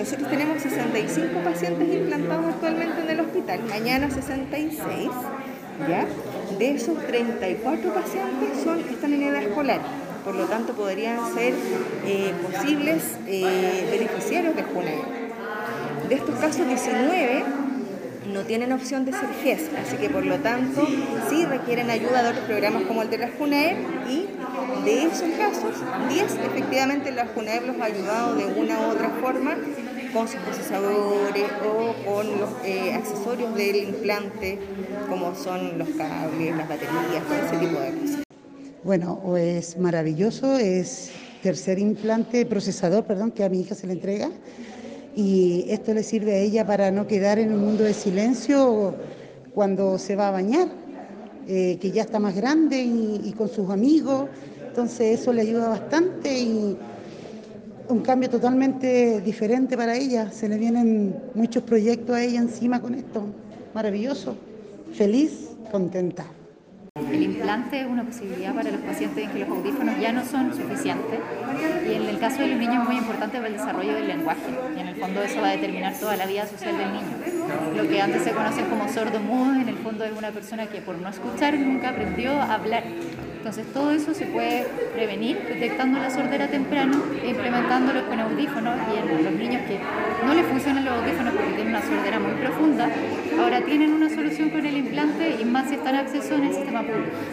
nosotros tenemos 65 pacientes implantados actualmente en el hospital, mañana 66, ¿ya? De esos 34 pacientes son, están en edad escolar, por lo tanto podrían ser eh, posibles eh, beneficiarios de JUNAE. De estos casos, 19 no tienen opción de ser GES, así que por lo tanto sí requieren ayuda de otros programas como el de la JUNAEP y de esos casos, 10 efectivamente la JUNAEP los ha ayudado de una u otra forma con sus procesadores o con los eh, accesorios del implante, como son los cables, las baterías, todo ese tipo de cosas. Bueno, es maravilloso, es tercer implante, procesador, perdón, que a mi hija se le entrega y esto le sirve a ella para no quedar en un mundo de silencio cuando se va a bañar, eh, que ya está más grande y, con sus amigos, entonces eso le ayuda bastante y un cambio totalmente diferente para ella, se le vienen muchos proyectos a ella encima con esto, maravilloso, feliz, contenta. El implante es una posibilidad para los pacientes en que los audífonos ya no son suficientes. Y en el caso de los niños es muy importante para el desarrollo del lenguaje. Y en el fondo eso va a determinar toda la vida social del niño. Lo que antes se conoce como sordo mudo en el fondo es una persona que por no escuchar nunca aprendió a hablar entonces todo eso se puede prevenir detectando la sordera temprano e implementándolos con audífonos y en los niños que no les funcionan los audífonos porque tienen una sordera muy profunda, ahora tienen una solución con el implante y más si están acceso en el sistema público.